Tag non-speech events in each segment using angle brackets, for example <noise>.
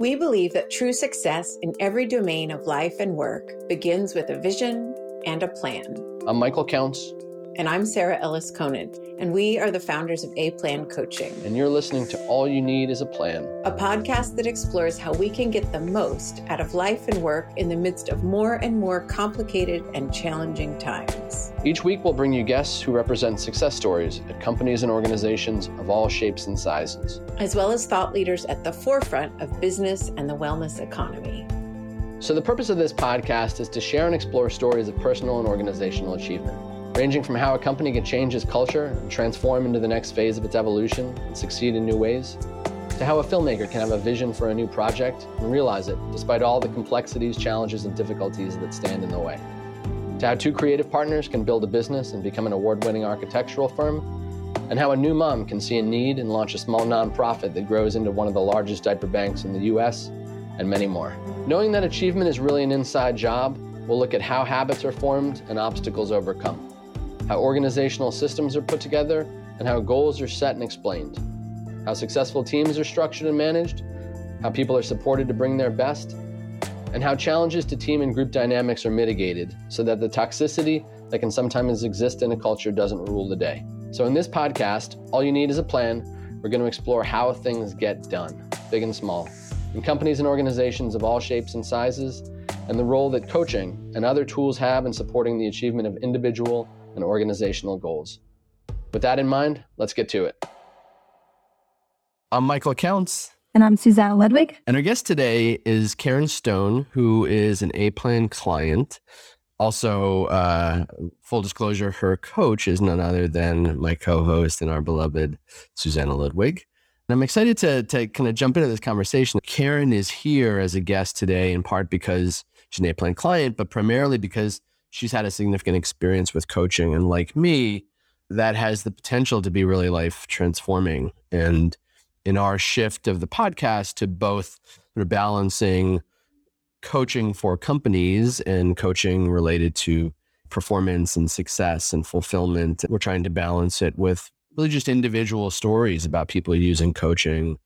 We believe that true success in every domain of life and work begins with a vision and a plan. I'm Michael Counts. And I'm Sarah Ellis Conant, and we are the founders of A Plan Coaching. And you're listening to All You Need is a Plan, a podcast that explores how we can get the most out of life and work in the midst of more and more complicated and challenging times. Each week, we'll bring you guests who represent success stories at companies and organizations of all shapes and sizes, as well as thought leaders at the forefront of business and the wellness economy. So, the purpose of this podcast is to share and explore stories of personal and organizational achievement ranging from how a company can change its culture and transform into the next phase of its evolution and succeed in new ways, to how a filmmaker can have a vision for a new project and realize it despite all the complexities, challenges, and difficulties that stand in the way, to how two creative partners can build a business and become an award winning architectural firm, and how a new mom can see a need and launch a small nonprofit that grows into one of the largest diaper banks in the US, and many more. Knowing that achievement is really an inside job, we'll look at how habits are formed and obstacles overcome how organizational systems are put together, and how goals are set and explained, how successful teams are structured and managed, how people are supported to bring their best, and how challenges to team and group dynamics are mitigated so that the toxicity that can sometimes exist in a culture doesn't rule the day. So, in this podcast, All You Need is a Plan, we're going to explore how things get done, big and small, in companies and organizations of all shapes and sizes, and the role that coaching and other tools have in supporting the achievement of individual and organizational goals. With that in mind, let's get to it. I'm Michael Counts. And I'm Susanna Ludwig. And our guest today is Karen Stone, who is an A Plan client. Also, uh, full disclosure, her coach is none other than my co host and our beloved Susanna Ludwig. And I'm excited to, to kind of jump into this conversation. Karen is here as a guest today, in part because she's an A Plan client, but primarily because she's had a significant experience with coaching. And like me, that has the potential to be really life transforming. And in our shift of the podcast to both sort of balancing coaching for companies and coaching related to performance and success and fulfillment, we're trying to balance it with really just individual stories about people using coaching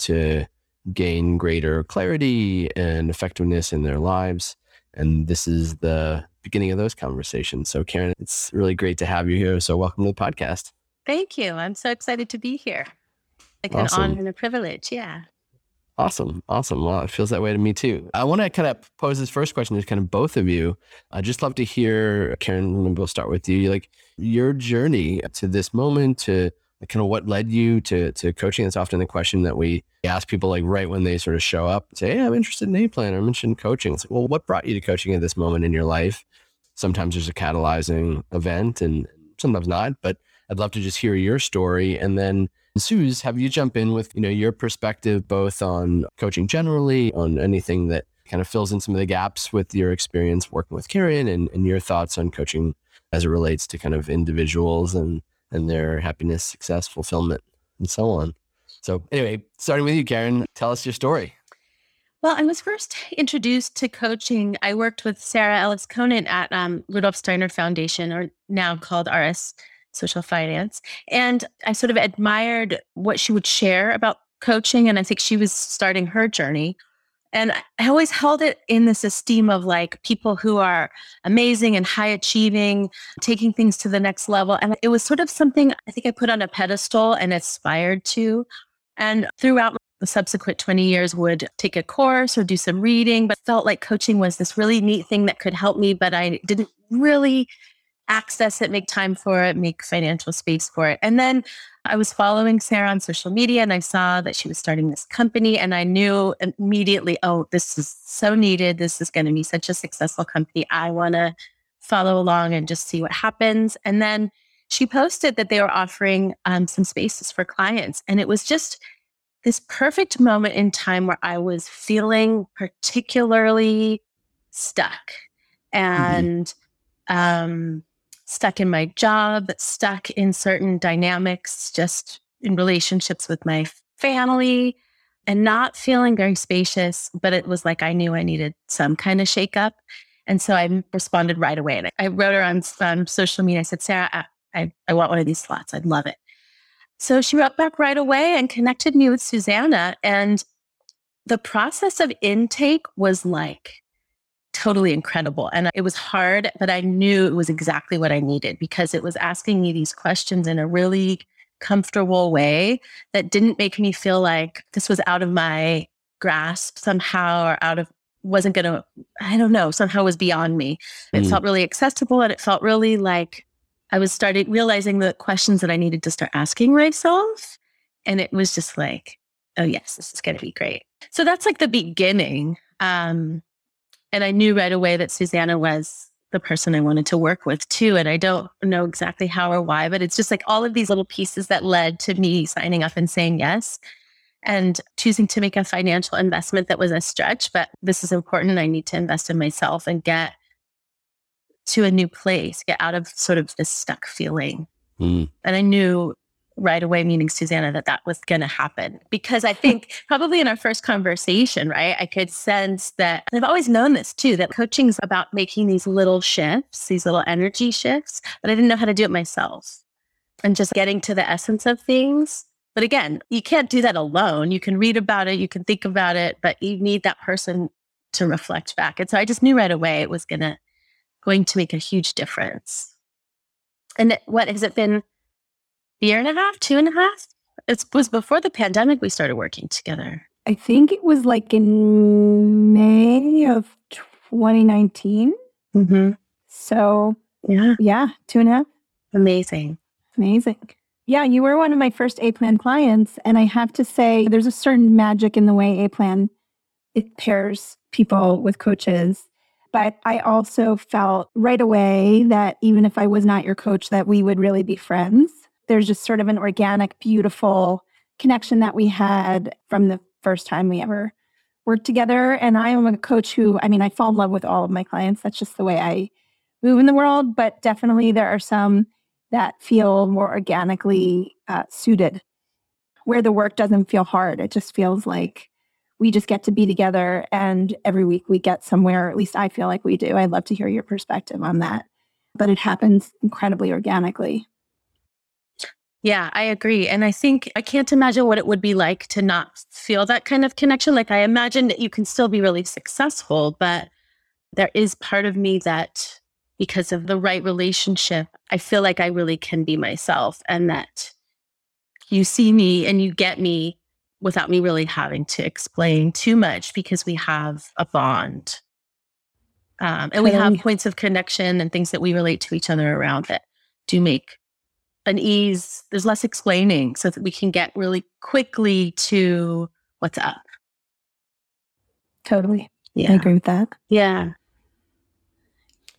to gain greater clarity and effectiveness in their lives. And this is the beginning of those conversations. So, Karen, it's really great to have you here. So, welcome to the podcast. Thank you. I'm so excited to be here. Like awesome. an honor and a privilege. Yeah. Awesome. Awesome. Well, it feels that way to me too. I want to kind of pose this first question to kind of both of you. I'd just love to hear, Karen, maybe we'll start with you, like your journey to this moment, to kind of what led you to to coaching. That's often the question that we ask people like right when they sort of show up, say, Hey, I'm interested in A plan. I'm interested in coaching. It's like, well, what brought you to coaching at this moment in your life? Sometimes there's a catalyzing event and sometimes not, but I'd love to just hear your story. And then Suze, have you jump in with, you know, your perspective both on coaching generally, on anything that kind of fills in some of the gaps with your experience working with Karen and, and your thoughts on coaching as it relates to kind of individuals and and their happiness, success, fulfillment, and so on. So, anyway, starting with you, Karen, tell us your story. Well, I was first introduced to coaching. I worked with Sarah Ellis Conant at um, Rudolf Steiner Foundation, or now called RSF Social Finance. And I sort of admired what she would share about coaching. And I think she was starting her journey. And I always held it in this esteem of like people who are amazing and high achieving, taking things to the next level. And it was sort of something I think I put on a pedestal and aspired to. And throughout the subsequent 20 years would take a course or do some reading, but felt like coaching was this really neat thing that could help me, but I didn't really access it, make time for it, make financial space for it. And then I was following Sarah on social media and I saw that she was starting this company and I knew immediately, oh, this is so needed. This is going to be such a successful company. I want to follow along and just see what happens. And then she posted that they were offering um, some spaces for clients. And it was just this perfect moment in time where I was feeling particularly stuck mm-hmm. and mm-hmm. um, stuck in my job, stuck in certain dynamics, just in relationships with my family, and not feeling very spacious. But it was like I knew I needed some kind of shakeup. And so I responded right away. And I wrote her on, on social media. I said, Sarah, I, I, I want one of these slots. I'd love it. So she wrote back right away and connected me with Susanna. And the process of intake was like totally incredible. And it was hard, but I knew it was exactly what I needed because it was asking me these questions in a really comfortable way that didn't make me feel like this was out of my grasp somehow or out of wasn't going to I don't know, somehow was beyond me. It mm. felt really accessible and it felt really like I was starting realizing the questions that I needed to start asking myself and it was just like, oh yes, this is going to be great. So that's like the beginning. Um and I knew right away that Susanna was the person I wanted to work with too. And I don't know exactly how or why, but it's just like all of these little pieces that led to me signing up and saying yes and choosing to make a financial investment that was a stretch. But this is important. I need to invest in myself and get to a new place, get out of sort of this stuck feeling. Mm. And I knew right away meaning Susanna that that was going to happen because I think <laughs> probably in our first conversation, right, I could sense that I've always known this too that coaching is about making these little shifts, these little energy shifts, but I didn't know how to do it myself and just getting to the essence of things. But again, you can't do that alone. You can read about it, you can think about it, but you need that person to reflect back. And so I just knew right away it was going to going to make a huge difference. And what has it been year and a half, two and a half. It was before the pandemic we started working together. I think it was like in May of 2019. Mm-hmm. So, yeah. Yeah, two and a half. Amazing. Amazing. Yeah, you were one of my first A plan clients. And I have to say, there's a certain magic in the way A plan it pairs people with coaches. But I also felt right away that even if I was not your coach, that we would really be friends there's just sort of an organic, beautiful connection that we had from the first time we ever worked together. And I am a coach who, I mean, I fall in love with all of my clients. That's just the way I move in the world. But definitely there are some that feel more organically uh, suited where the work doesn't feel hard. It just feels like we just get to be together and every week we get somewhere. At least I feel like we do. I'd love to hear your perspective on that. But it happens incredibly organically. Yeah, I agree. And I think I can't imagine what it would be like to not feel that kind of connection. Like I imagine that you can still be really successful, but there is part of me that because of the right relationship, I feel like I really can be myself and that you see me and you get me without me really having to explain too much because we have a bond. Um, and we have points of connection and things that we relate to each other around that do make an ease, there's less explaining so that we can get really quickly to what's up. Totally. Yeah. I agree with that. Yeah.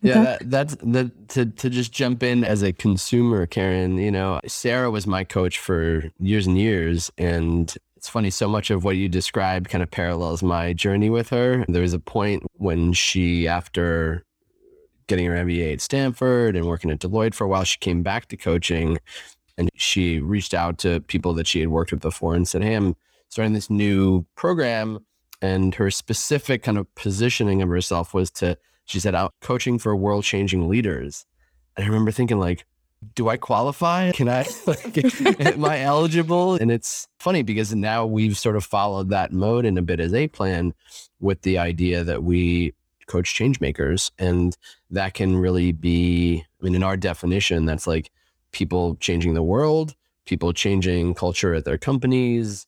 Yeah, that, that's the to to just jump in as a consumer, Karen. You know, Sarah was my coach for years and years, and it's funny. So much of what you described kind of parallels my journey with her. There was a point when she, after getting her MBA at Stanford and working at Deloitte for a while. She came back to coaching and she reached out to people that she had worked with before and said, Hey, I'm starting this new program. And her specific kind of positioning of herself was to, she said, out coaching for world changing leaders. And I remember thinking, like, do I qualify? Can I, <laughs> like, am I eligible? And it's funny because now we've sort of followed that mode in a bit as a plan with the idea that we coach change makers. And that can really be, I mean, in our definition, that's like people changing the world, people changing culture at their companies,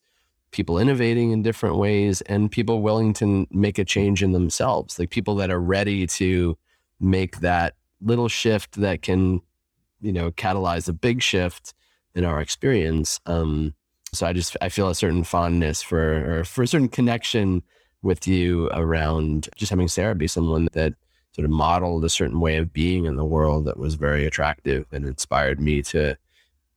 people innovating in different ways, and people willing to make a change in themselves. Like people that are ready to make that little shift that can, you know, catalyze a big shift in our experience. Um, so I just I feel a certain fondness for or for a certain connection with you around just having Sarah be someone that sort of modeled a certain way of being in the world that was very attractive and inspired me to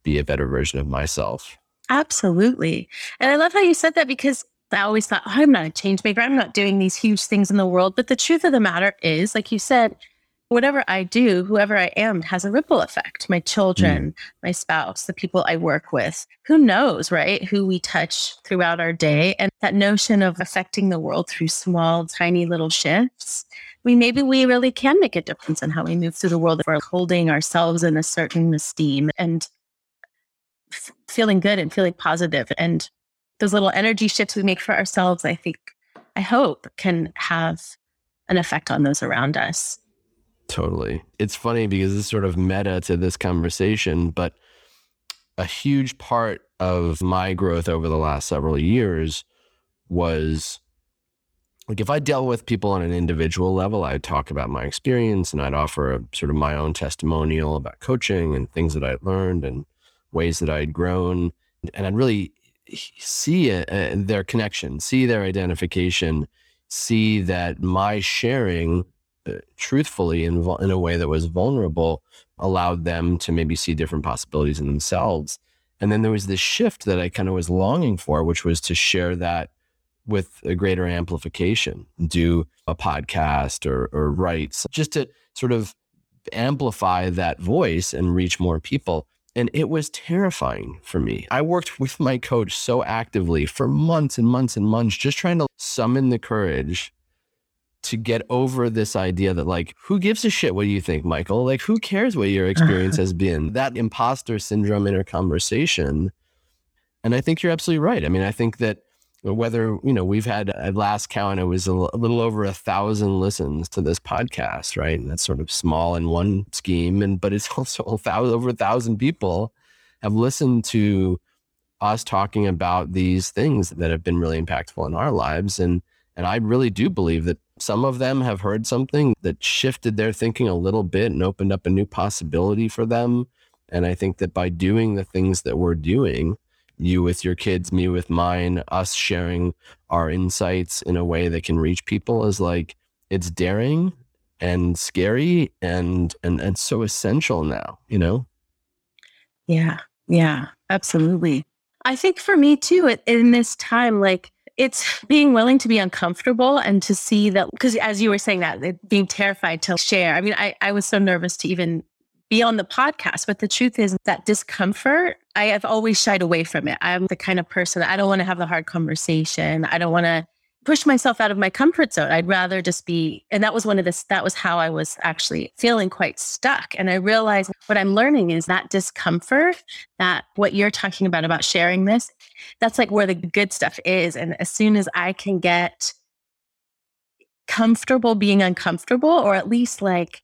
be a better version of myself. Absolutely. And I love how you said that because I always thought, oh, I'm not a change maker. I'm not doing these huge things in the world. But the truth of the matter is, like you said, whatever I do, whoever I am has a ripple effect. My children, mm. my spouse, the people I work with, who knows, right? Who we touch throughout our day. And that notion of affecting the world through small, tiny little shifts. We maybe we really can make a difference in how we move through the world if we're holding ourselves in a certain esteem and f- feeling good and feeling positive. And those little energy shifts we make for ourselves, I think I hope can have an effect on those around us. Totally. It's funny because it's sort of meta to this conversation, but a huge part of my growth over the last several years was like if I dealt with people on an individual level, I'd talk about my experience and I'd offer a, sort of my own testimonial about coaching and things that I'd learned and ways that I'd grown. And I'd really see their connection, see their identification, see that my sharing Uh, truthfully in, in a way that was vulnerable allowed them to maybe see different possibilities in themselves. And then there was this shift that I kind of was longing for, which was to share that with a greater amplification, do a podcast or, or write, just to sort of amplify that voice and reach more people. And it was terrifying for me. I worked with my coach so actively for months and months and months, just trying to summon the courage to get over this idea that, like, who gives a shit what you think, Michael? Like, who cares what your experience <laughs> has been? That imposter syndrome in a conversation. And I think you're absolutely right. I mean, I think that whether you know we've had at last count it was a, little over a thousand listens to this podcast right and that's sort of small in one scheme and but it's <laughs> also a thousand, over a thousand people have listened to us talking about these things that have been really impactful in our lives and and I really do believe that some of them have heard something that shifted their thinking a little bit and opened up a new possibility for them and I think that by doing the things that we're doing you with your kids, me with mine, us sharing our insights in a way that can reach people is like it's daring and scary and and and so essential now, you know? Yeah. Yeah, absolutely. I think for me too, in this time, like it's being willing to be uncomfortable and to see that because as you were saying that being terrified to share i mean I, I was so nervous to even be on the podcast. But the truth is that discomfort, I have always shied away from it. I'm the kind of person that I don't want to have the hard conversation. I don't want to push myself out of my comfort zone. I'd rather just be, and that was one of this, that was how I was actually feeling quite stuck. And I realized what I'm learning is that discomfort, that what you're talking about, about sharing this, that's like where the good stuff is. And as soon as I can get comfortable being uncomfortable, or at least like,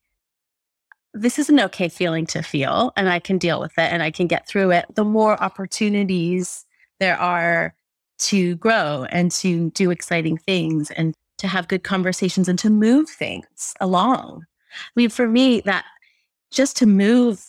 this is an okay feeling to feel and I can deal with it and I can get through it, the more opportunities there are to grow and to do exciting things and to have good conversations and to move things along. I mean, for me, that just to move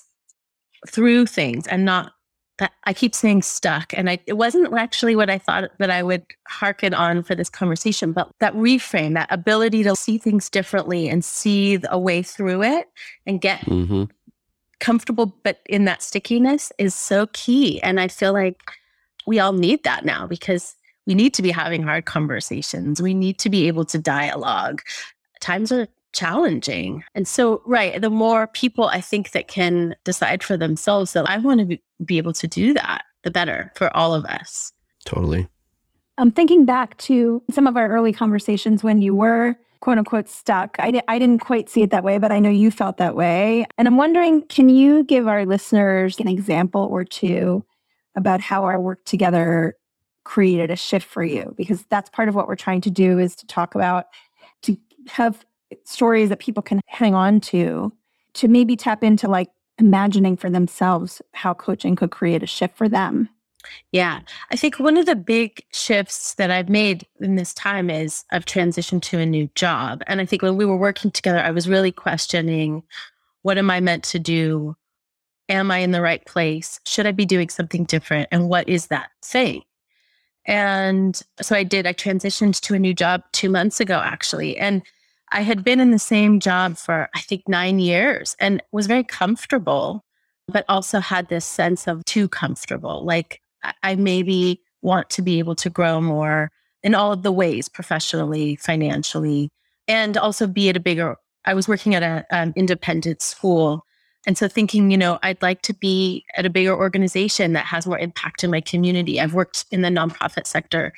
through things and not that I keep saying stuck. And I, it wasn't actually what I thought that I would hearken on for this conversation, but that reframe, that ability to see things differently and see a way through it and get mm-hmm. comfortable, but in that stickiness is so key. And I feel like we all need that now because we need to be having hard conversations. We need to be able to dialogue. Times are challenging. And so, right, the more people I think that can decide for themselves that I want to be able to do that, the better for all of us. Totally. I'm thinking back to some of our early conversations when you were quote unquote stuck. I, di- I didn't quite see it that way, but I know you felt that way. And I'm wondering can you give our listeners an example or two about how our work together created a shift for you? Because that's part of what we're trying to do is to talk about to have stories that people can hang on to to maybe tap into like imagining for themselves how coaching could create a shift for them. Yeah. I think one of the big shifts that I've made in this time is I've transitioned to a new job. And I think when we were working together, I was really questioning what am I meant to do? Am I in the right place? Should I be doing something different? And what is that thing? And so I did. I transitioned to a new job two months ago, actually. And I had been in the same job for, I think, nine years and was very comfortable, but also had this sense of too comfortable. Like I maybe want to be able to grow more in all of the ways professionally, financially, and also be at a bigger. I was working at an um, independent school. And so thinking, you know, I'd like to be at a bigger organization that has more impact in my community. I've worked in the nonprofit sector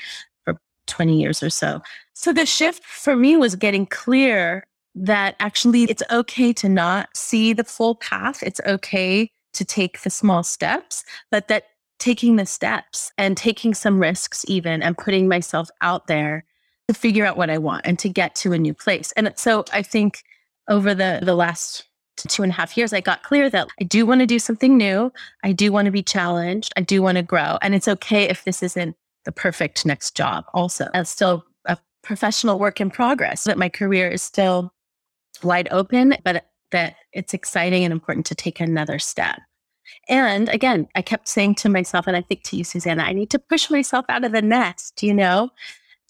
for 20 years or so. So the shift for me was getting clear that actually it's okay to not see the full path. It's okay to take the small steps, but that taking the steps and taking some risks, even and putting myself out there to figure out what I want and to get to a new place. And so I think over the the last two and a half years, I got clear that I do want to do something new. I do want to be challenged. I do want to grow. And it's okay if this isn't the perfect next job, also. It's still a professional work in progress, that my career is still wide open, but that it's exciting and important to take another step. And again, I kept saying to myself, and I think to you, Susanna, I need to push myself out of the nest, you know?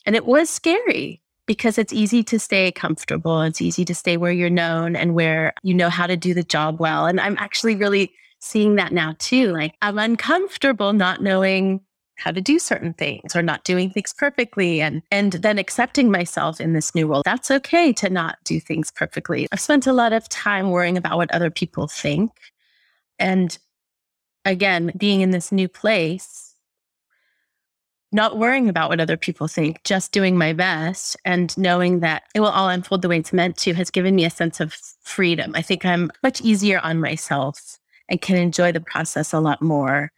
And it was scary because it's easy to stay comfortable. It's easy to stay where you're known and where you know how to do the job well. And I'm actually really seeing that now too. Like I'm uncomfortable not knowing how to do certain things or not doing things perfectly and and then accepting myself in this new role that's okay to not do things perfectly i've spent a lot of time worrying about what other people think and again being in this new place not worrying about what other people think, just doing my best and knowing that it will all unfold the way it's meant to has given me a sense of freedom. I think I'm much easier on myself and can enjoy the process a lot more.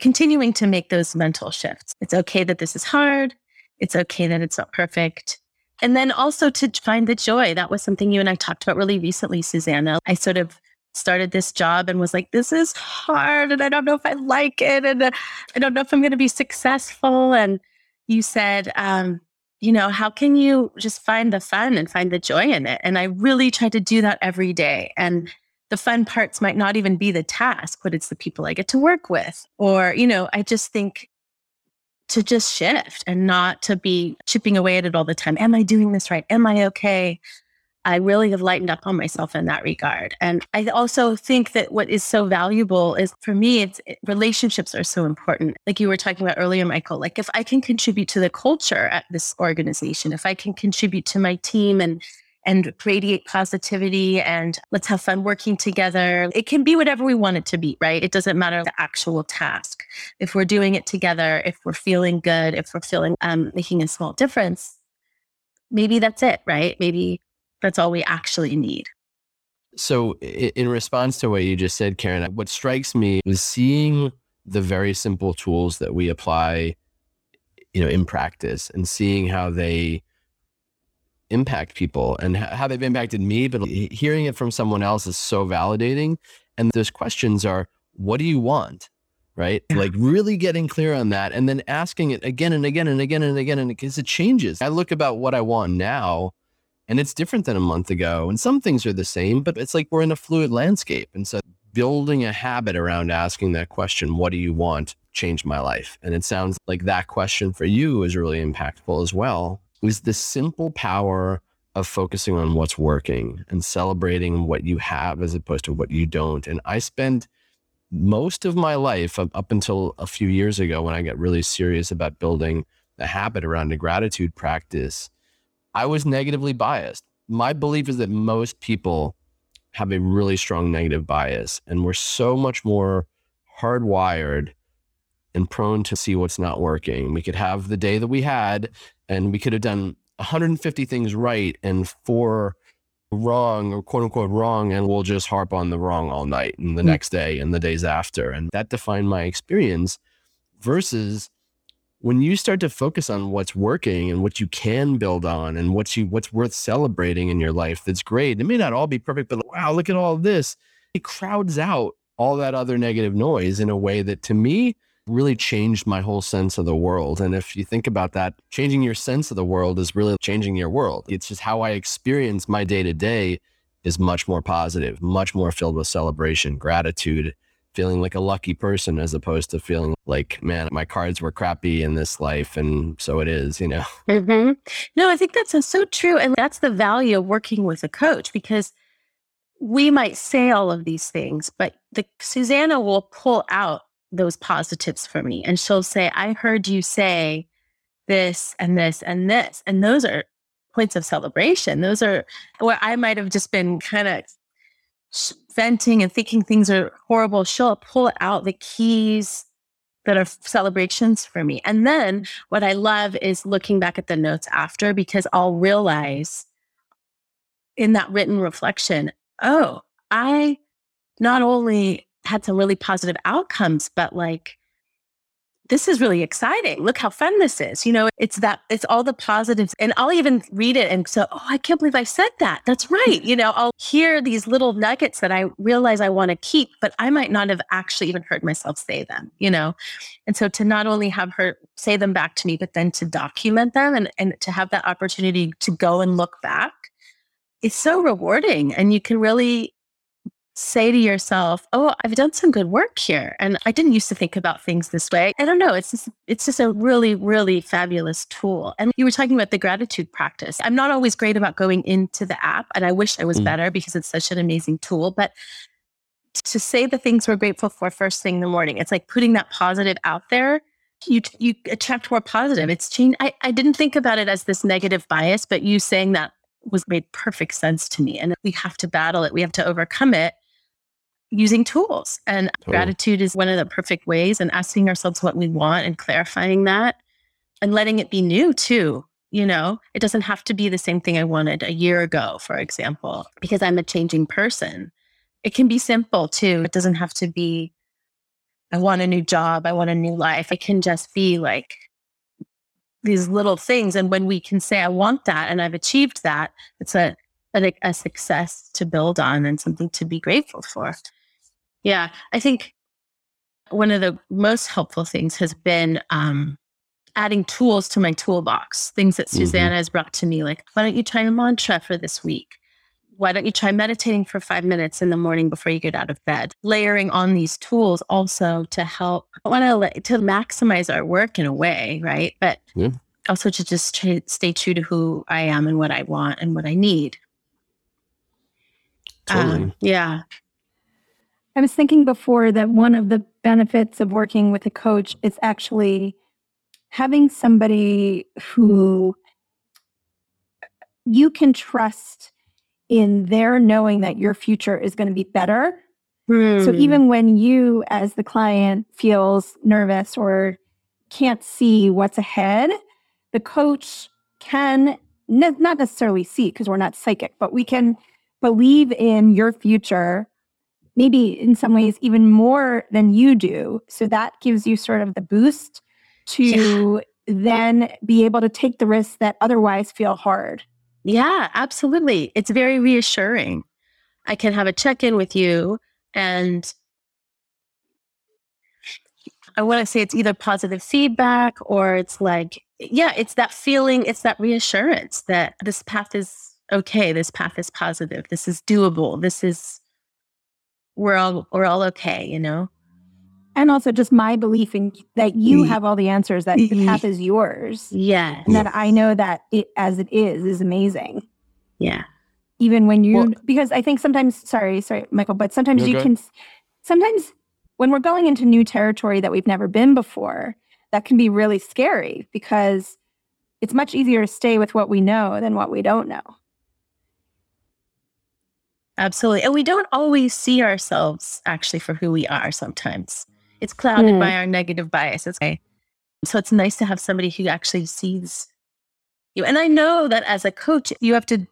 Continuing to make those mental shifts. It's okay that this is hard. It's okay that it's not perfect. And then also to find the joy. That was something you and I talked about really recently, Susanna. I sort of started this job and was like, this is hard and I don't know if I like it and uh, I don't know if I'm going to be successful. And you said, um, you know, how can you just find the fun and find the joy in it? And I really try to do that every day. And the fun parts might not even be the task, but it's the people I get to work with. Or, you know, I just think to just shift and not to be chipping away at it all the time. Am I doing this right? Am I okay? I really have lightened up on myself in that regard. And I also think that what is so valuable is for me, it's it, relationships are so important. Like you were talking about earlier, Michael, like if I can contribute to the culture at this organization, if I can contribute to my team and and radiate positivity and let's have fun working together. It can be whatever we want it to be, right? It doesn't matter the actual task. If we're doing it together, if we're feeling good, if we're feeling um, making a small difference, maybe that's it, right? Maybe that's all we actually need. So, in response to what you just said, Karen, uh, what strikes me is seeing the very simple tools that we apply, you know, in practice, and seeing how they impact people and how they've impacted me. But hearing it from someone else is so validating. And those questions are, "What do you want?" Right? Yeah. Like really getting clear on that, and then asking it again and again and again and again, and because it changes. I look about what I want now and it's different than a month ago. And some things are the same, but it's like we're in a fluid landscape. And so building a habit around asking that question, what do you want, changed my life. And it sounds like that question for you is really impactful as well. Is the simple power of focusing on what's working and celebrating what you have as opposed to what you don't. And I spend most of my life up until a few years ago when I got really serious about building a habit around a gratitude practice I was negatively biased. My belief is that most people have a really strong negative bias, and we're so much more hardwired and prone to see what's not working. We could have the day that we had, and we could have done 150 things right and four wrong or quote unquote wrong, and we'll just harp on the wrong all night and the mm. next day and the days after. And that defined my experience versus when you start to focus on what's working and what you can build on and what's you what's worth celebrating in your life that's great it may not all be perfect but wow look at all this it crowds out all that other negative noise in a way that to me really changed my whole sense of the world. And if you think about that changing your sense of the world is really changing your world. It's just how i experience my day to day is much more positive much more filled with celebration gratitude feeling like a lucky person as opposed to feeling like, man, my cards were crappy in this life. And so it is, you know? <laughs> Mm-hmm. No, I think that's so true. And that's the value of working with a coach because we might say all of these things, but the Susanna will pull out those positives for me. And she'll say, I heard you say this and this and this. And those are points of celebration. Those are where I might have just been kind of venting and thinking things are horrible, she'll pull out the keys that are celebrations for me. And then what I love is looking back at the notes after because I'll realize in that written reflection, oh, I not only had some really positive outcomes, but like this is really exciting. Look how fun this is. You know, it's that, it's all the positives. And I'll even read it and say, oh, I can't believe I said that. That's right. <laughs> You know, I'll hear these little nuggets that I realize I want to keep, but I might not have actually even heard myself say them, you know? And so to not only have her say them back to me, but then to document them and, and to have that opportunity to go and look back, it's so rewarding. And you can really say to yourself, "Oh, I've done some good work here, and I didn't used to think about things this way." I don't know. It's just it's just a really really fabulous tool. And you were talking about the gratitude practice. I'm not always great about going into the app, and I wish I was mm. better because it's such an amazing tool. But to say the things we're grateful for first thing in the morning, it's like putting that positive out there. You you attract more positive. It's changed. I, I didn't think about it as this negative bias, but you saying that was made perfect sense to me. And we have to battle it. We have to overcome it using tools. And totally. gratitude is one of the perfect ways and asking ourselves what we want and clarifying that and letting it be new too. You know, it doesn't have to be the same thing I wanted a year ago, for example, because I'm a changing person. It can be simple too. It doesn't have to be, I want a new job, I want a new life. It can just be like these little things. And when we can say, I want that and I've achieved that, it's a, a, a success to build on and something to be grateful for. Yeah, I think one of the most helpful things has been um, adding tools to my toolbox, things that mm-hmm. Susanna mm-hmm. has brought to me, like, why don't you try a mantra for this week? Why don't you try meditating for five minutes in the morning before you get out of bed? Layering on these tools also to help, I want to to maximize our work in a way, right? But yeah. also to just try, stay true to who I am and what I want and what I need. Totally. Um, yeah. I was thinking before that one of the benefits of working with a coach is actually having somebody who you can trust in their knowing that your future is going to be better. Mm. So hmm. even when you, as the client, feels nervous or can't see what's ahead, the coach can not necessarily see because we're not psychic, but we can believe in your future maybe in some ways even more than you do. So that gives you sort of the boost to yeah. then be able to take the risks that otherwise feel hard. Yeah, absolutely. It's very reassuring. I can have a check in with you and I want to say it's either positive feedback or it's like, yeah, it's that feeling, it's that reassurance that this path is okay, this path is positive, this is doable, this is we're all we're all okay, you know. And also just my belief in that you have all the answers, that the path is yours. Yeah. And that I know that it as it is is amazing. Yeah. Even when you well, because I think sometimes sorry, sorry, Michael, but sometimes you can sometimes when we're going into new territory that we've never been before, that can be really scary because it's much easier to stay with what we know than what we don't know. Absolutely. And we don't always see ourselves actually for who we are sometimes. It's clouded mm. by our negative biases. Okay. So it's nice to have somebody who actually sees you. And I know that as a coach, you have to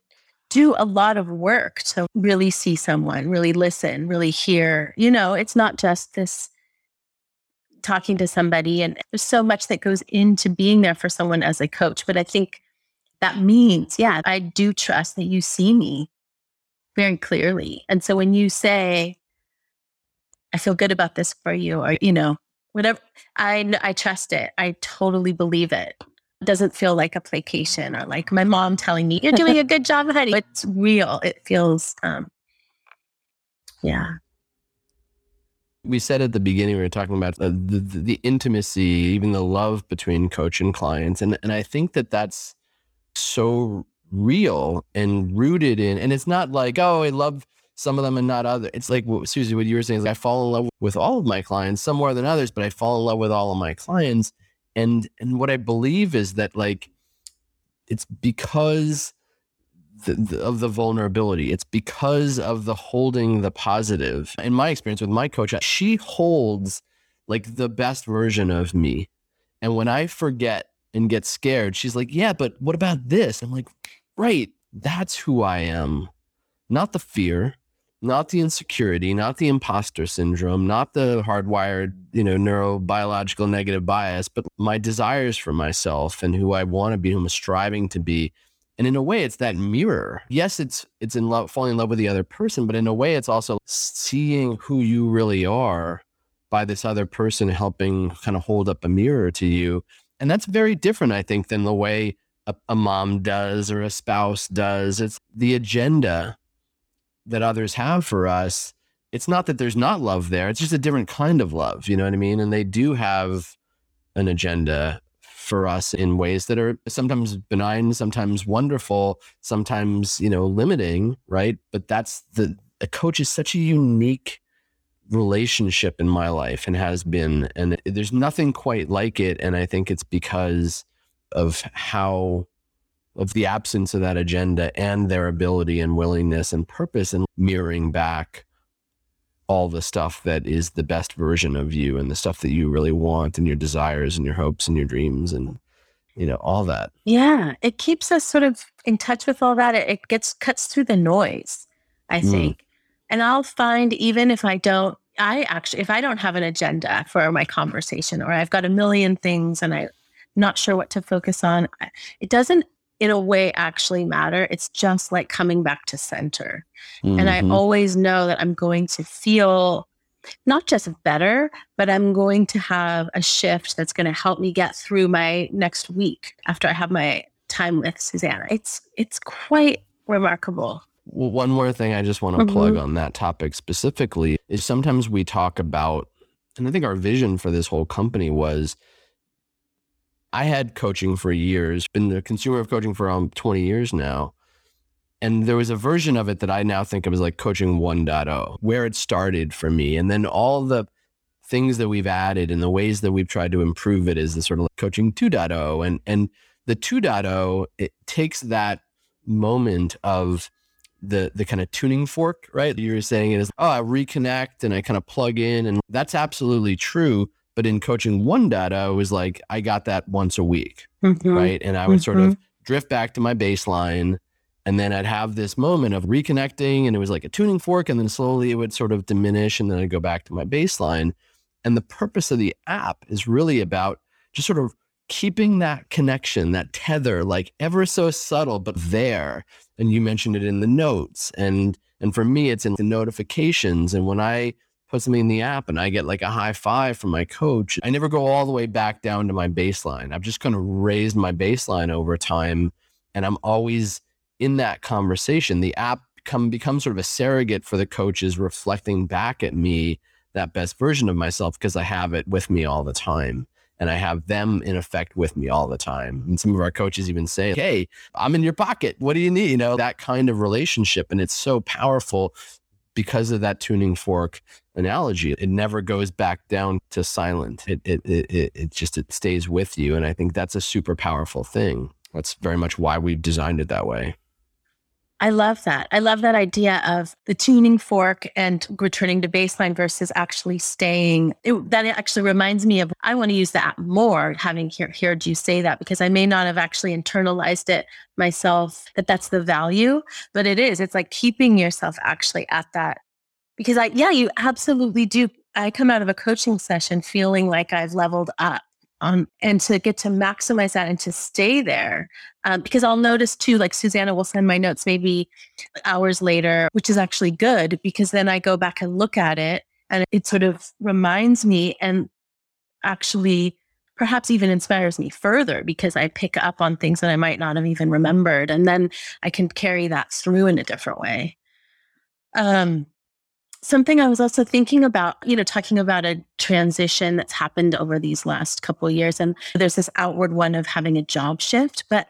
do a lot of work to really see someone, really listen, really hear. You know, it's not just this talking to somebody. And there's so much that goes into being there for someone as a coach. But I think that means, yeah, I do trust that you see me very clearly. And so when you say, I feel good about this for you, or, you know, whatever, I, I trust it. I totally believe it. It doesn't feel like a placation or like my mom telling me, you're doing a <laughs> good job, honey. It's real. It feels, um, yeah. We said at the beginning, we were talking about the, the, the intimacy, even the love between coach and clients. And, and I think that that's so real and rooted in, and it's not like, oh, I love some of them and not other. It's like what, Susie, what you were saying is like, I fall in love with all of my clients, some more than others, but I fall in love with all of my clients. And and what I believe is that like it's because the, the, of the vulnerability. It's because of the holding the positive. In my experience with my coach, she holds like the best version of me. And when I forget and get scared, she's like, "Yeah, but what about this?" I'm like, right, that's who I am. Not the fear, not the insecurity, not the imposter syndrome, not the hardwired, you know, neurobiological negative bias, but my desires for myself and who I want to be, who I'm striving to be. And in a way, it's that mirror. Yes, it's it's in love, falling in love with the other person, but in a way, it's also seeing who you really are by this other person helping kind of hold up a mirror to you. And that's very different, I think, than the way a, a mom does or a spouse does. It's the agenda that others have for us, it's not that there's not love there. It's just a different kind of love. You know what I mean? And they do have an agenda for us in ways that are sometimes benign, sometimes wonderful, sometimes, you know, limiting, right? But that's the, a coach is such a unique relationship in my life and has been. And there's nothing quite like it. And I think it's because of how of the absence of that agenda and their ability and willingness and purpose and mirroring back all the stuff that is the best version of you and the stuff that you really want and your desires and your hopes and your dreams and you know all that yeah it keeps us sort of in touch with all that it, it gets cuts through the noise i mm. think mm. and i'll find even if i don't i actually if i don't have an agenda for my conversation or i've got a million things and i'm not sure what to focus on it doesn't in a way actually matter. It's just like coming back to center. Mm-hmm. And I mm-hmm. always know that I'm going to feel not just better, but I'm going to have a shift that's going to help me get through my next week after I have my time with Susanna. It's it's quite remarkable. Well, one more thing I just want to mm-hmm. plug on that topic specifically is sometimes we talk about, and I think our vision for this whole company was I had coaching for years, been the consumer of coaching for um, 20 years now. And there was a version of it that I now think of as like coaching 1.0, where it started for me. And then all the things that we've added and the ways that we've tried to improve it is the sort of like coaching 2.0. And, and the 2.0, it takes that moment of the the kind of tuning fork, right? You were saying it is, oh, I reconnect and I kind of plug in. And that's absolutely true. But in coaching 1.0, data, it was like I got that once a week, mm-hmm. right? And I would mm-hmm. sort of mm-hmm. drift back to my baseline. And then I'd have this moment of reconnecting, and it was like a tuning fork. And then slowly it would sort of diminish, and then I'd go back to my baseline. And the purpose of the app is really about just sort of keeping that connection, that tether, like ever so subtle, but there. And you mentioned it in the notes. And and for me, it's in the notifications. And when I put something in the app and I get like a high five from my coach, I never go all the way back down to my baseline. I've just kind of raised my baseline over time. And I'm always in that conversation. The app come becomes sort of a surrogate for the coaches reflecting back at me that best version of myself because I have it with me all the time. And I have them in effect with me all the time. And some of our coaches even say, Hey, I'm in your pocket. What do you need? You know, that kind of relationship. And it's so powerful because of that tuning fork analogy it never goes back down to silent it, it it it just it stays with you and i think that's a super powerful thing that's very much why we've designed it that way I love that. I love that idea of the tuning fork and returning to baseline versus actually staying. It, that actually reminds me of I want to use that more, having hear, heard you say that, because I may not have actually internalized it myself that that's the value, but it is. It's like keeping yourself actually at that. Because I, yeah, you absolutely do. I come out of a coaching session feeling like I've leveled up um, and to get to maximize that and to stay there. Um, because I'll notice too, like Susanna will send my notes maybe hours later, which is actually good because then I go back and look at it and it sort of reminds me and actually perhaps even inspires me further because I pick up on things that I might not have even remembered. And then I can carry that through in a different way. Um, something I was also thinking about, you know, talking about a transition that's happened over these last couple of years. And there's this outward one of having a job shift. But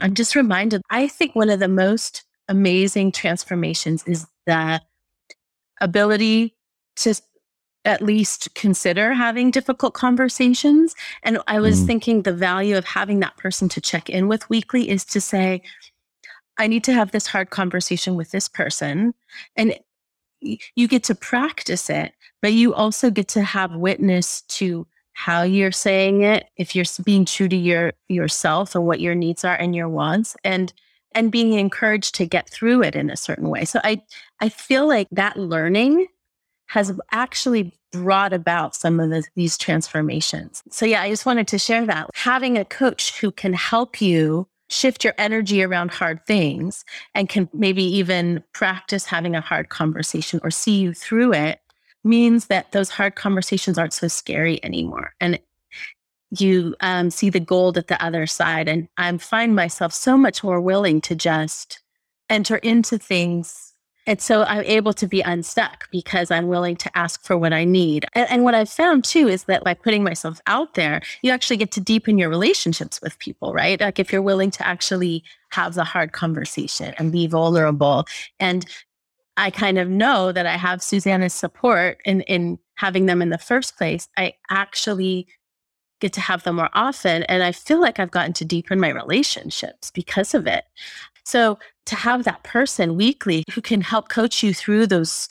I'm just reminded, I think one of the most amazing transformations is the ability to at least consider having difficult conversations. And I was mm. thinking the value of having that person to check in with weekly is to say, I need to have this hard conversation with this person. And you get to practice it, but you also get to have witness to how you're saying it, if you're being true to your yourself and what your needs are and your wants. And and being encouraged to get through it in a certain way. So I I feel like that learning has actually brought about some of the, these transformations. So yeah, I just wanted to share that. Having a coach who can help you shift your energy around hard things and can maybe even practice having a hard conversation or see you through it means that those hard conversations aren't so scary anymore. And you um, see the gold at the other side. And I find myself so much more willing to just enter into things. And so I'm able to be unstuck because I'm willing to ask for what I need. And, and what I've found too is that by putting myself out there, you actually get to deepen your relationships with people, right? Like if you're willing to actually have the hard conversation and be vulnerable. And I kind of know that I have Susanna's support in, in having them in the first place. I actually get to have them more often. And I feel like I've gotten to deepen my relationships because of it. So to have that person weekly who can help coach you through those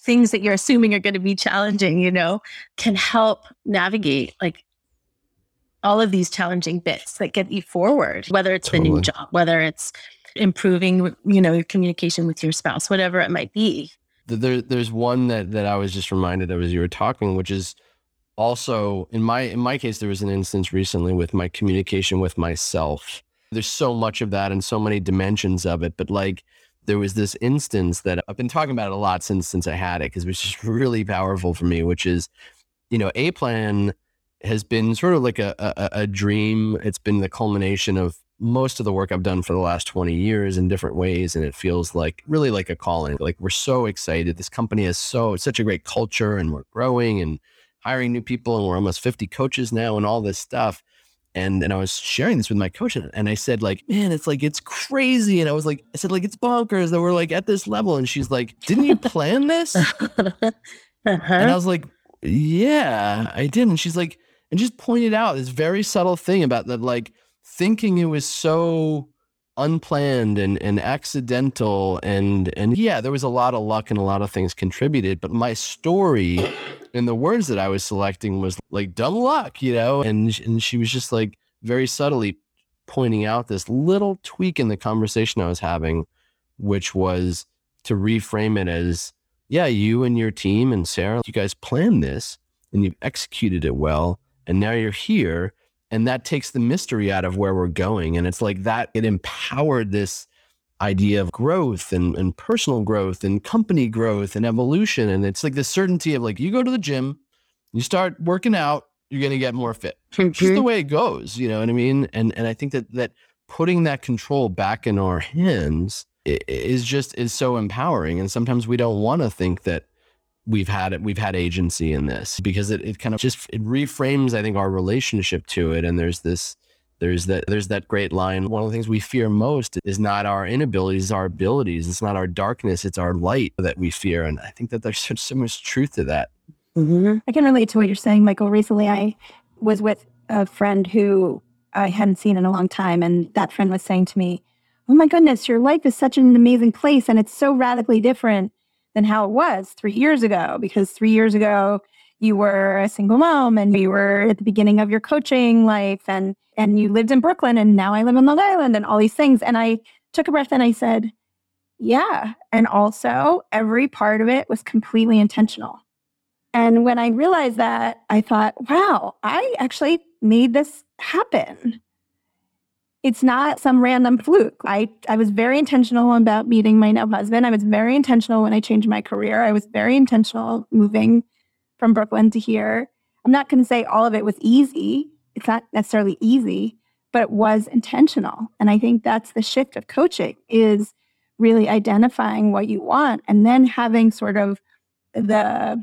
things that you're assuming are going to be challenging, you know, can help navigate like all of these challenging bits that get you forward, whether it's totally. the new job, whether it's improving, you know, your communication with your spouse, whatever it might be. There, there's one that, that I was just reminded of as you were talking, which is also in my in my case there was an instance recently with my communication with myself there's so much of that and so many dimensions of it but like there was this instance that I've been talking about it a lot since since I had it because it was just <laughs> really powerful for me which is you know a plan has been sort of like a, a, a dream it's been the culmination of most of the work I've done for the last 20 years in different ways. And it feels like really like a calling. Like we're so excited. This company has so, such a great culture and we're growing and hiring new people and we're almost 50 coaches now and all this stuff. And and I was sharing this with my coach and I said like, man, it's like it's crazy. And I was like, I said like it's bonkers that we're like at this level. And she's like, didn't you <laughs> plan this? uh-huh. And I was like, yeah, I did. And she's like, and just pointed out this very subtle thing about that, like thinking it was so unplanned and, and accidental and and yeah there was a lot of luck and a lot of things contributed but my story and the words that I was selecting was like dumb luck, you know? And, and she was just like very subtly pointing out this little tweak in the conversation I was having, which was to reframe it as, yeah, you and your team and Sarah, you guys planned this and you've executed it well. And now you're here. And that takes the mystery out of where we're going. And it's like that, it empowered this idea of growth and, and personal growth and company growth and evolution. And it's like the certainty of like, you go to the gym, you start working out, you're going to get more fit. Mm-hmm. Just the way it goes, you know what I mean? And, and I think that, that putting that control back in our hands is just, is so empowering. And sometimes we don't want to think that we've had it, we've had agency in this because it, it kind of just, it reframes, I think, our relationship to it. And there's this, there's that there's that great line. One of the things we fear most is not our inabilities, our abilities. It's not our darkness, it's our light that we fear. And I think that there's such so much truth to that. Mm-hmm. I can relate to what you're saying, Michael. Recently, I was with a friend who I hadn't seen in a long time, and that friend was saying to me, "Oh my goodness, your life is such an amazing place, and it's so radically different than how it was three years ago. Because three years ago, you were a single mom and you were at the beginning of your coaching life and and you lived in Brooklyn and now I live on Long Island and all these things. And I took a breath and I said, Yeah. And also every part of it was completely intentional. And when I realized that, I thought, wow, I actually made this happen. It's not some random fluke. I, I was very intentional about meeting my now husband. I was very intentional when I changed my career. I was very intentional moving from Brooklyn to here. I'm not going to say all of it was easy. It's not necessarily easy, but it was intentional. And I think that's the shift of coaching is really identifying what you want and then having sort of the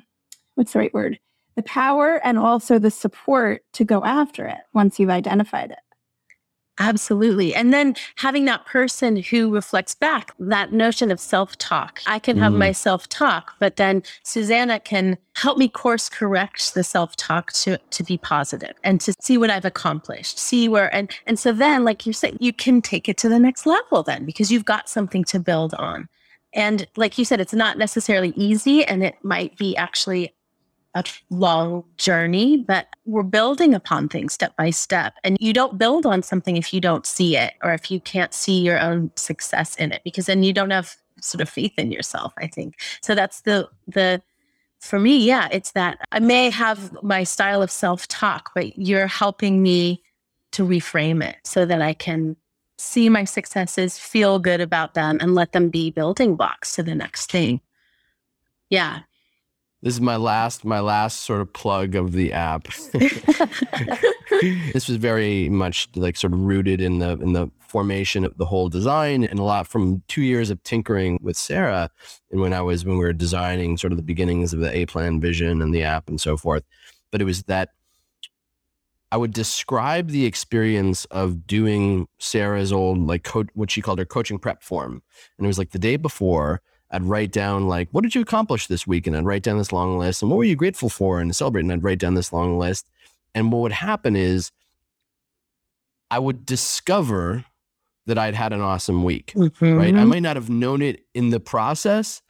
what's the right word? The power and also the support to go after it once you've identified it. Absolutely. And then having that person who reflects back that notion of self talk. I can have mm. my self talk, but then Susanna can help me course correct the self talk to, to be positive and to see what I've accomplished, see where, and, and so then, like you said, you can take it to the next level then because you've got something to build on. And like you said, it's not necessarily easy and it might be actually a long journey, but we're building upon things step by step. And you don't build on something if you don't see it or if you can't see your own success in it, because then you don't have sort of faith in yourself, I think. So that's the, the, for me, yeah, it's that I may have my style of self talk, but you're helping me to reframe it so that I can see my successes, feel good about them, and let them be building blocks to the next thing. Yeah. This is my last my last sort of plug of the app. <laughs> this was very much like sort of rooted in the in the formation of the whole design and a lot from two years of tinkering with Sarah and when I was when we were designing sort of the beginnings of the A plan vision and the app and so forth. But it was that I would describe the experience of doing Sarah's old like co- what she called her coaching prep form. And it was like the day before I'd write down like, what did you accomplish this week? And I'd write down this long list. And what were you grateful for and celebrate? And I'd write down this long list. And what would happen is I would discover that I'd had an awesome week, mm-hmm. right? I might not have known it in the process,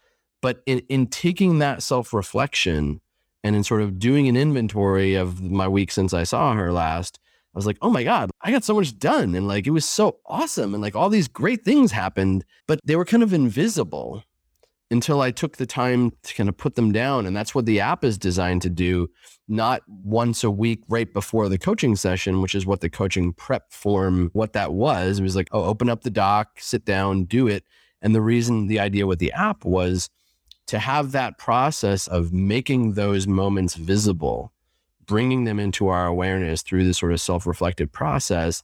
but in, in taking that self reflection and in sort of doing an inventory of my week since I saw her last, I was like, oh my God, I got so much done. And like, it was so awesome. And like, all these great things happened, but they were kind of invisible until I took the time to kind of put them down. And that's what the app is designed to do, not once a week right before the coaching session, which is what the coaching prep form, what that was. It was like, oh, open up the doc, sit down, do it. And the reason the idea with the app was to have that process of making those moments visible, bringing them into our awareness through this sort of self reflective process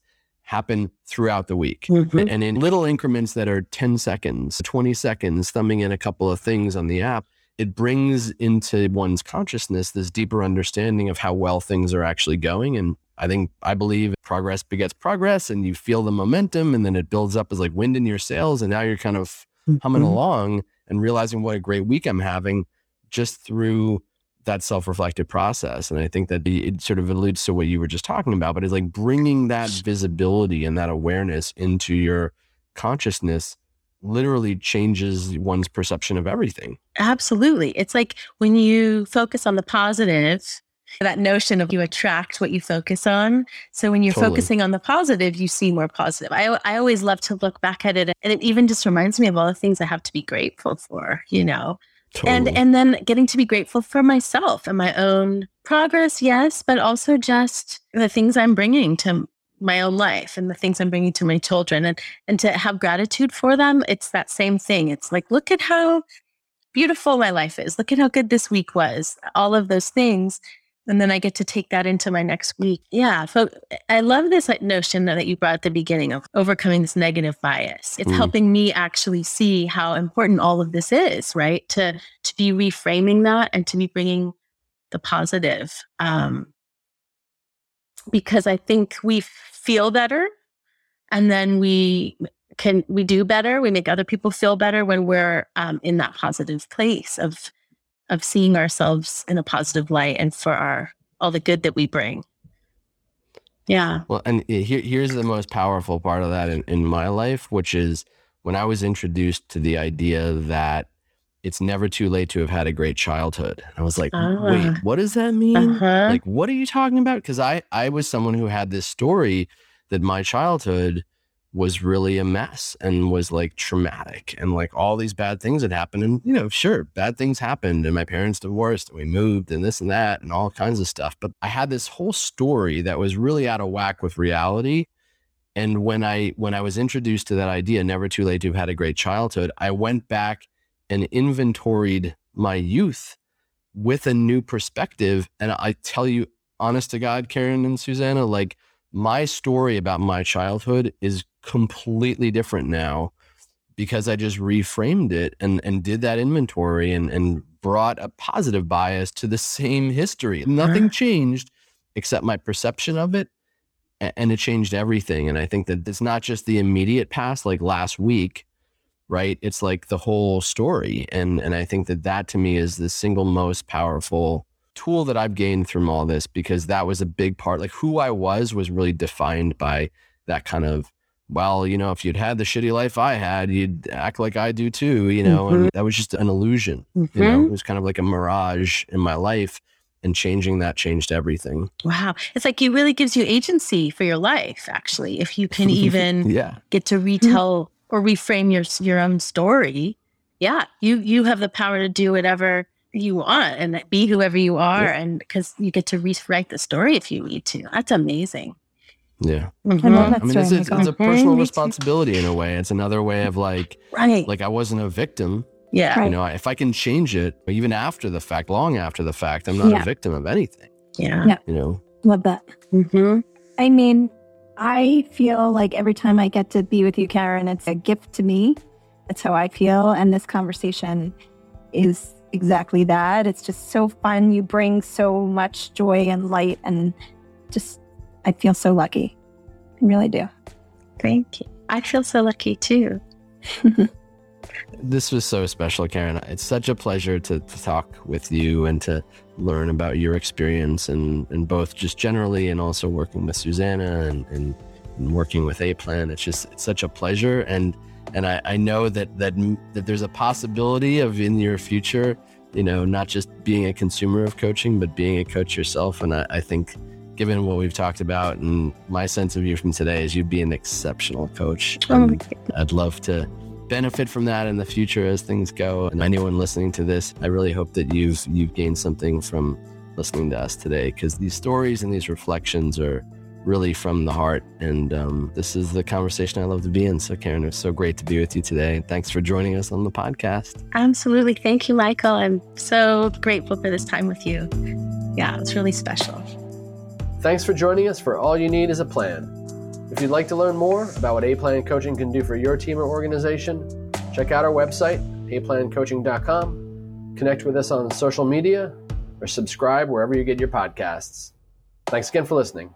happen throughout the week mm-hmm. and in little increments that are 10 seconds, 20 seconds, thumbing in a couple of things on the app. It brings into one's consciousness this deeper understanding of how well things are actually going. And I think, I believe progress begets progress and you feel the momentum and then it builds up as like wind in your sails. And now you're kind of humming mm-hmm. along and realizing what a great week I'm having just through that self-reflective process and i think that it sort of alludes to what you were just talking about but it's like bringing that visibility and that awareness into your consciousness literally changes one's perception of everything absolutely it's like when you focus on the positive that notion of you attract what you focus on. So when you're totally. focusing on the positive, you see more positive. I, I always love to look back at it and it even just reminds me of all the things I have to be grateful for, you know, Totally. And and then getting to be grateful for myself and my own progress, yes, but also just the things I'm bringing to my own life and the things I'm bringing to my children and and to have gratitude for them. It's that same thing. It's like look at how beautiful my life is. Look at how good this week was. All of those things and then I get to take that into my next week. Yeah. So I love this notion that you brought at the beginning of overcoming this negative bias. It's mm. helping me actually see how important all of this is, right? To to be reframing that and to be bringing the positive. Um, because I think we feel better, and then we can we do better. We make other people feel better when we're um, in that positive place of of seeing ourselves in a positive light and for our all the good that we bring. Yeah. Well, and here, here's the most powerful part of that in, in my life, which is when I was introduced to the idea that it's never too late to have had a great childhood. I was like, uh, wait, ah. what does that mean? Uh-huh. Like, what are you talking about? Because I, I was someone who had this story that my childhood was really a mess and was like traumatic and like all these bad things had happened. And you know sure bad things happened and my parents divorced and we moved and this and that and all kinds of stuff. But i had this whole story that was really out of whack with reality. And when i when i was introduced to that idea never too late to have had a great childhood i went back and inventoried my youth with a new perspective. And i tell you honest to god karen and susanna like my story about my childhood is completely different now because I just reframed it and, and did that inventory and, and brought a positive bias to the same history. Nothing changed except my perception of it. And it changed everything. And I think that it's not just the immediate past, like last week, right? It's like the whole story. And, and I think that that to me is the single most powerful tool that I've gained from all this because that was a big part. Like who I was was really defined by that kind of well, you know, if you'd had the shitty life I had, you'd act like I do too, you know, mm-hmm. and that was just an illusion. Mm-hmm. You know, mm-hmm. it was kind of like a mirage in my life. and changing that changed everything. Wow. It's like it really gives you agency for your life, actually, if you can <laughs> even yeah. get to retell or reframe your your own story. Yeah, you you have the power to do whatever you want and be whoever you are yeah. and because you get to rewrite the story if you need to. That's amazing. Yeah. Mm-hmm. I, I mean, it's, it's, it's, a personal responsibility in a way. It's another way of like, right. like I wasn't a victim. Yeah. You know, if I can change it, even after the fact, long after the fact, I'm not yeah. a victim of anything. Yeah. yeah. You know, love that. Mm-hmm. I mean, I feel like every time I get to be with you, Karen, it's a gift to me. That's how I feel. And this conversation is exactly that. It's just so fun. You bring so much joy and light, and just, I feel so lucky. I really do. Thank you. I feel so lucky too. <laughs> this was so special, Karen. It's such a pleasure to, to, talk with you and to learn about your experience and, and both just generally and also working with Susanna and, and, and working with A Plan. It's just it's such a pleasure and and I, I know that that that there's a possibility of in your future, you know, not just being a consumer of coaching, but being a coach yourself. And I, I think given what we've talked about and my sense of you from today is you'd be an exceptional coach. Oh I'd love to benefit from that in the future as things go. And anyone listening to this, I really hope that you've you've gained something from listening to us today because these stories and these reflections are really from the heart. And um, this is the conversation I love to be in. So, Karen, it's so great to be with you today. Thanks for joining us on the podcast. Absolutely. Thank you, Michael. I'm so grateful for this time with you. Yeah, it's really special. Thanks for joining us for All You Need is a Plan. If you'd like to learn more about what A Plan Coaching can do for your team or organization, check out our website, aplancoaching.com, connect with us on social media, or subscribe wherever you get your podcasts. Thanks again for listening.